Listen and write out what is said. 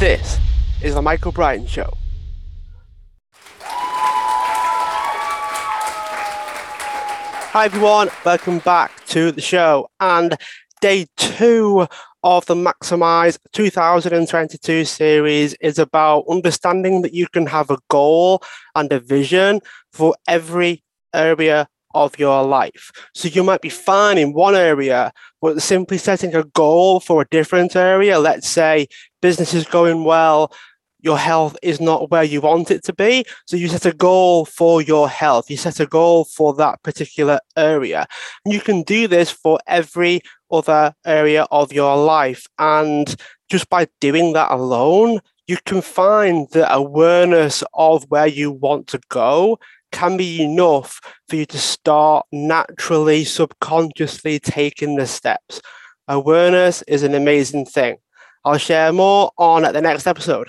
This is the Michael Brian Show. Hi everyone, welcome back to the show and day two of the Maximize 2022 series is about understanding that you can have a goal and a vision for every area of your life. So you might be fine in one area, but simply setting a goal for a different area, let's say business is going well, your health is not where you want it to be. So you set a goal for your health. You set a goal for that particular area. And you can do this for every other area of your life. And just by doing that alone, you can find the awareness of where you want to go can be enough for you to start naturally, subconsciously taking the steps. Awareness is an amazing thing. I'll share more on the next episode.